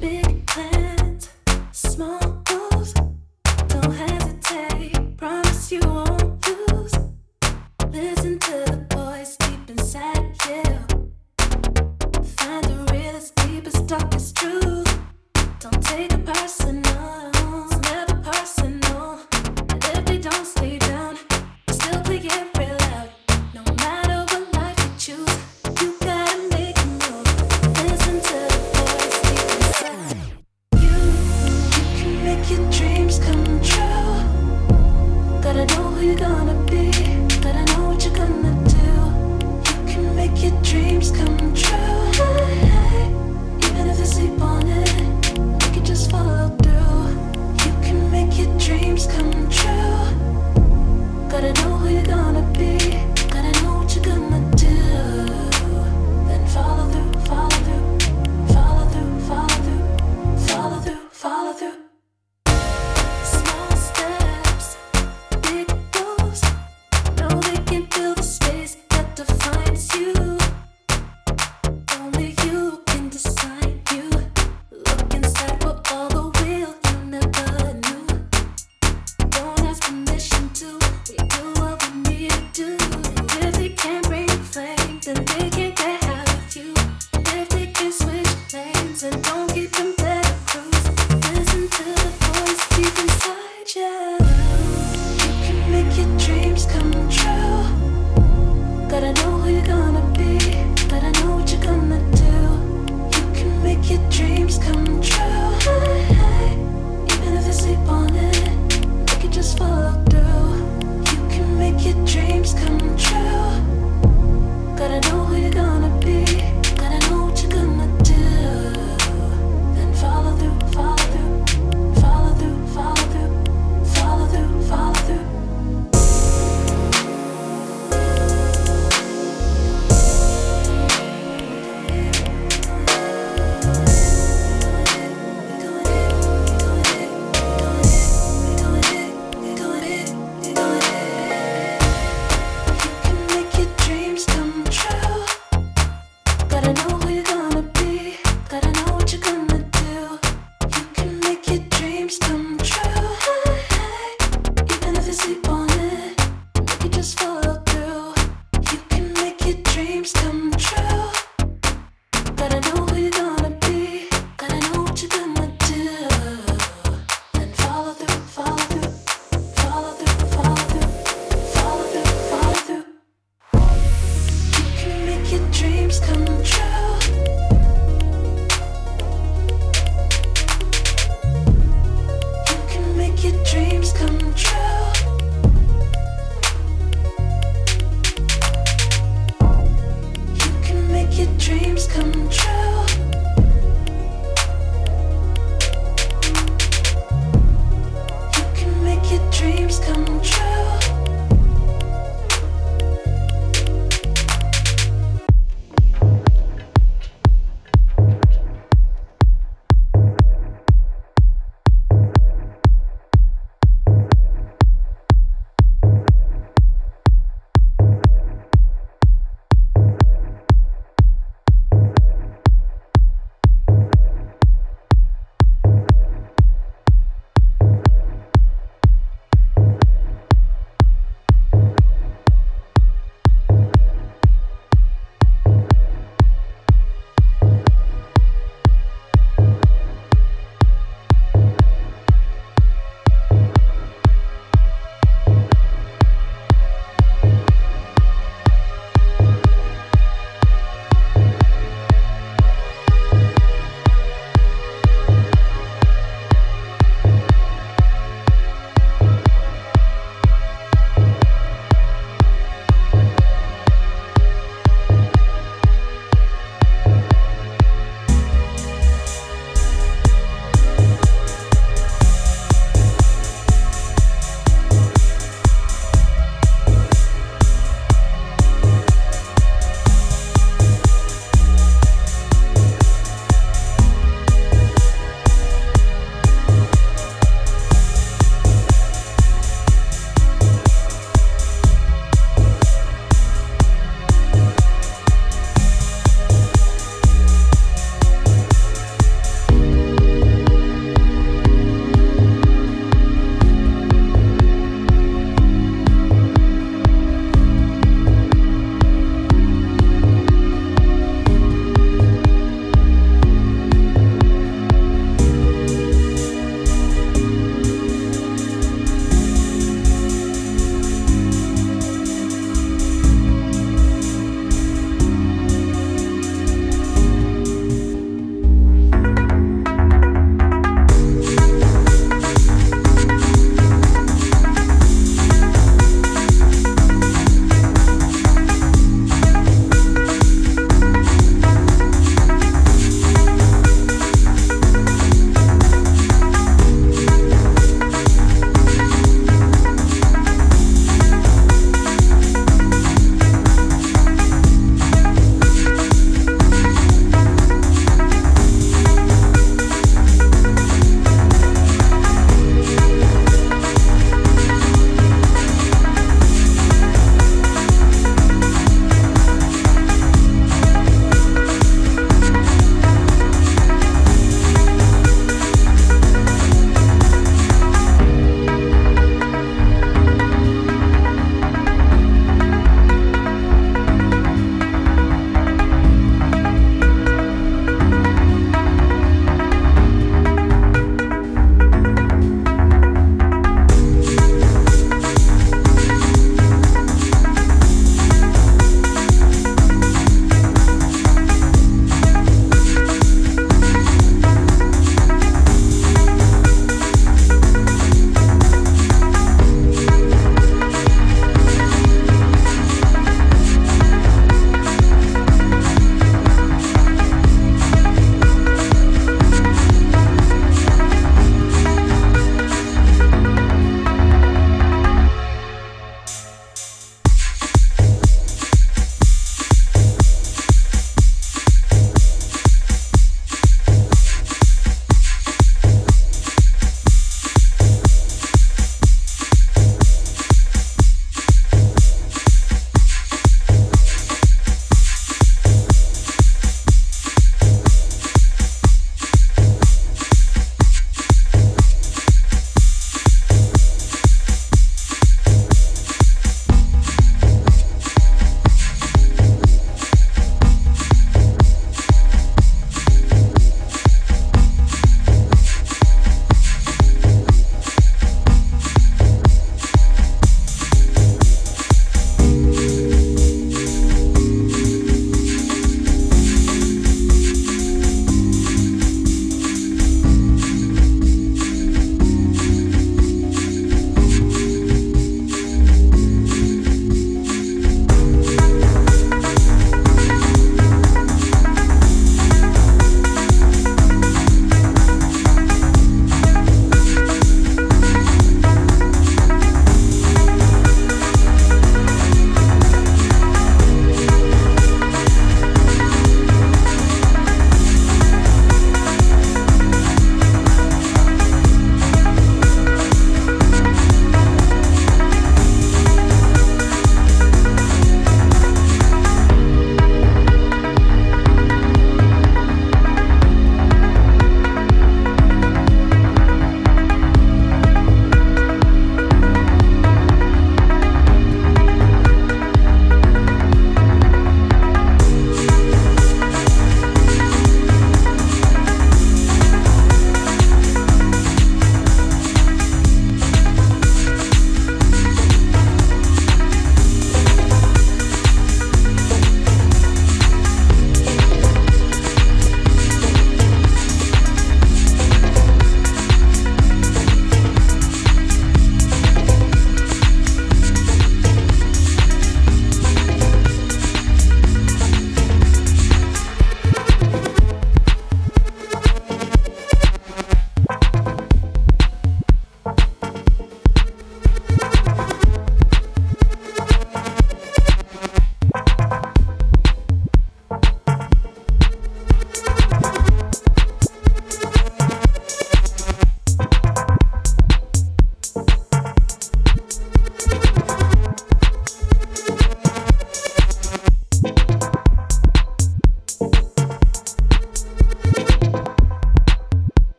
You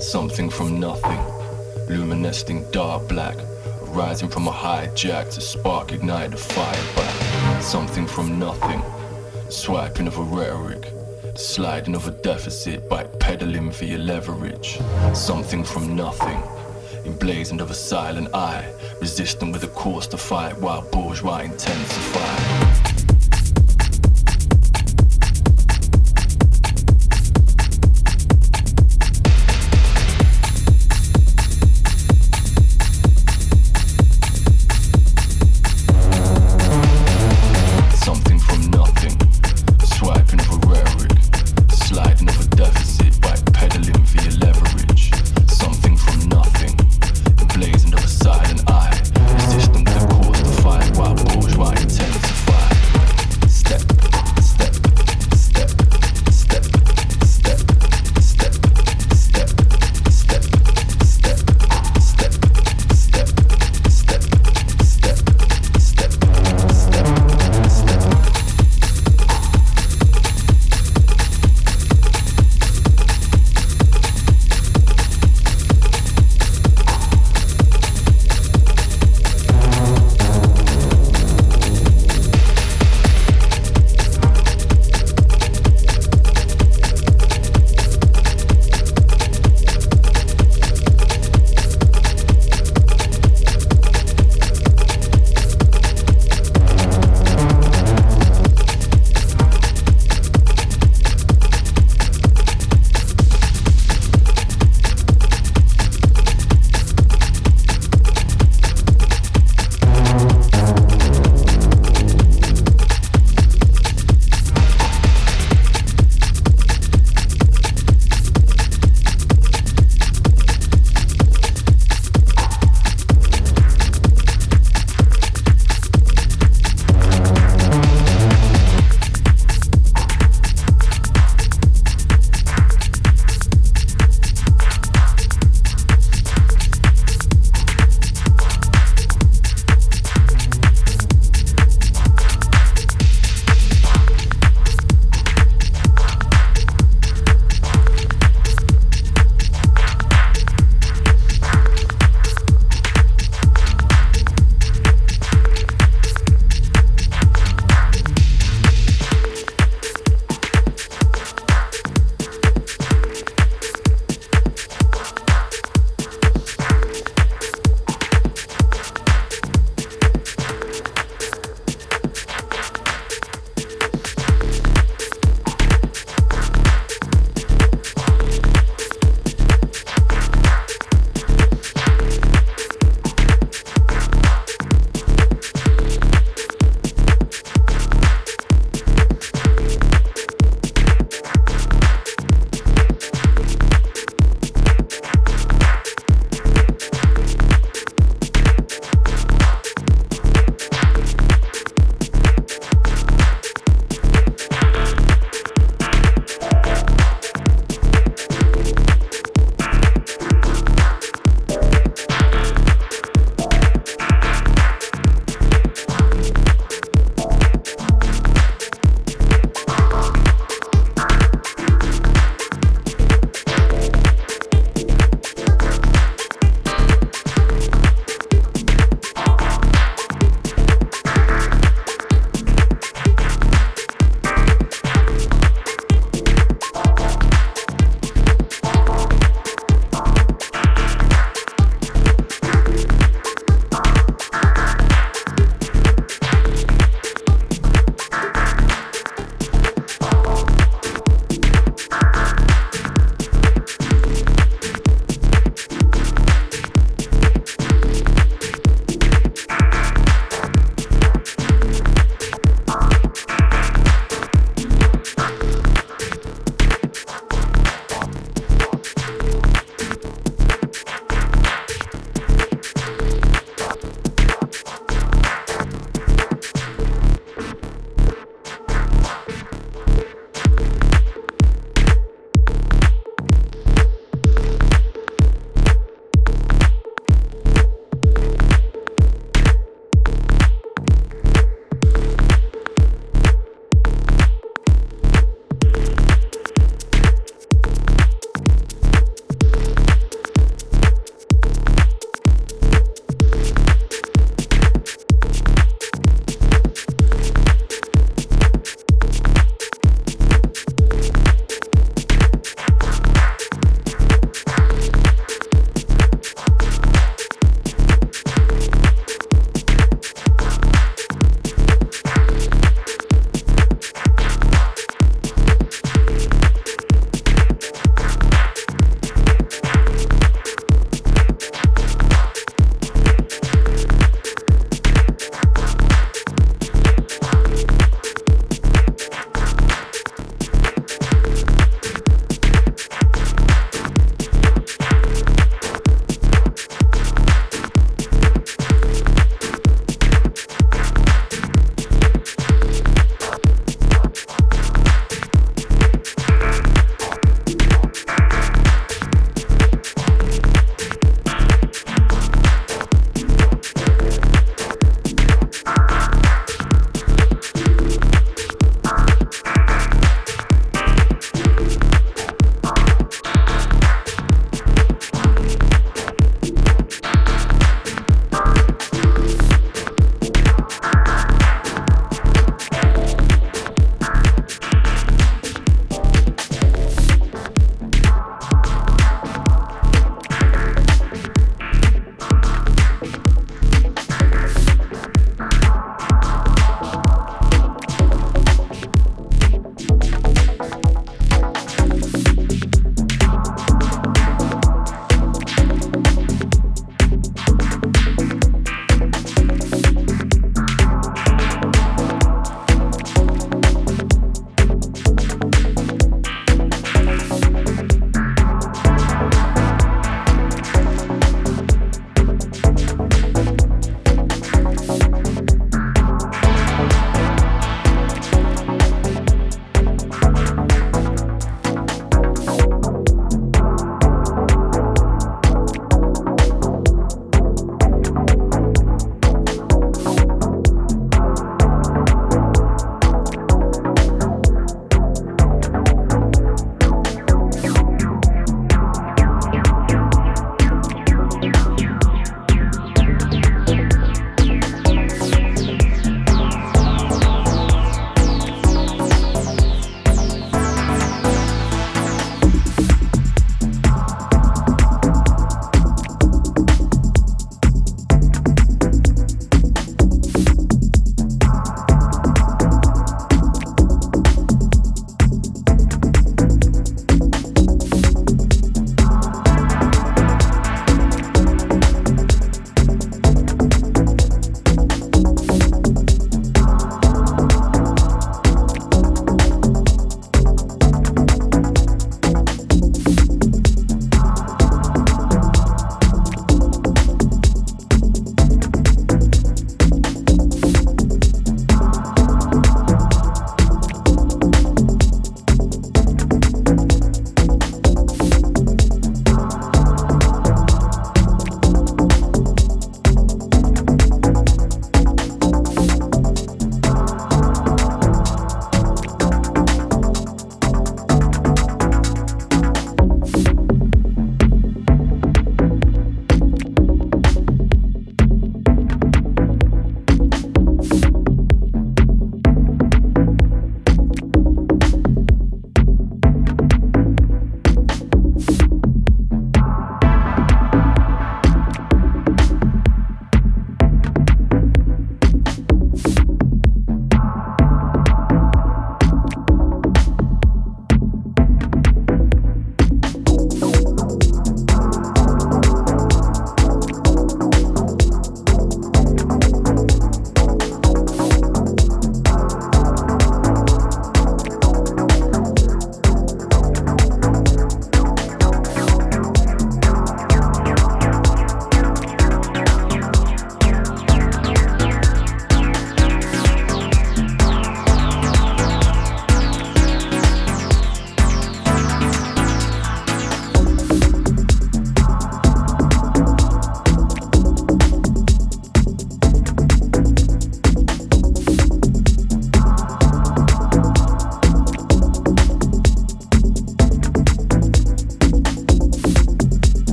Something from nothing. Luminescing dark black. Rising from a hijack to spark, ignite a fire back. Something from nothing. Swiping of a rhetoric. Sliding of a deficit by peddling for your leverage. Something from nothing emblazoned of a silent eye, resisting with a course to fight while bourgeois intensify.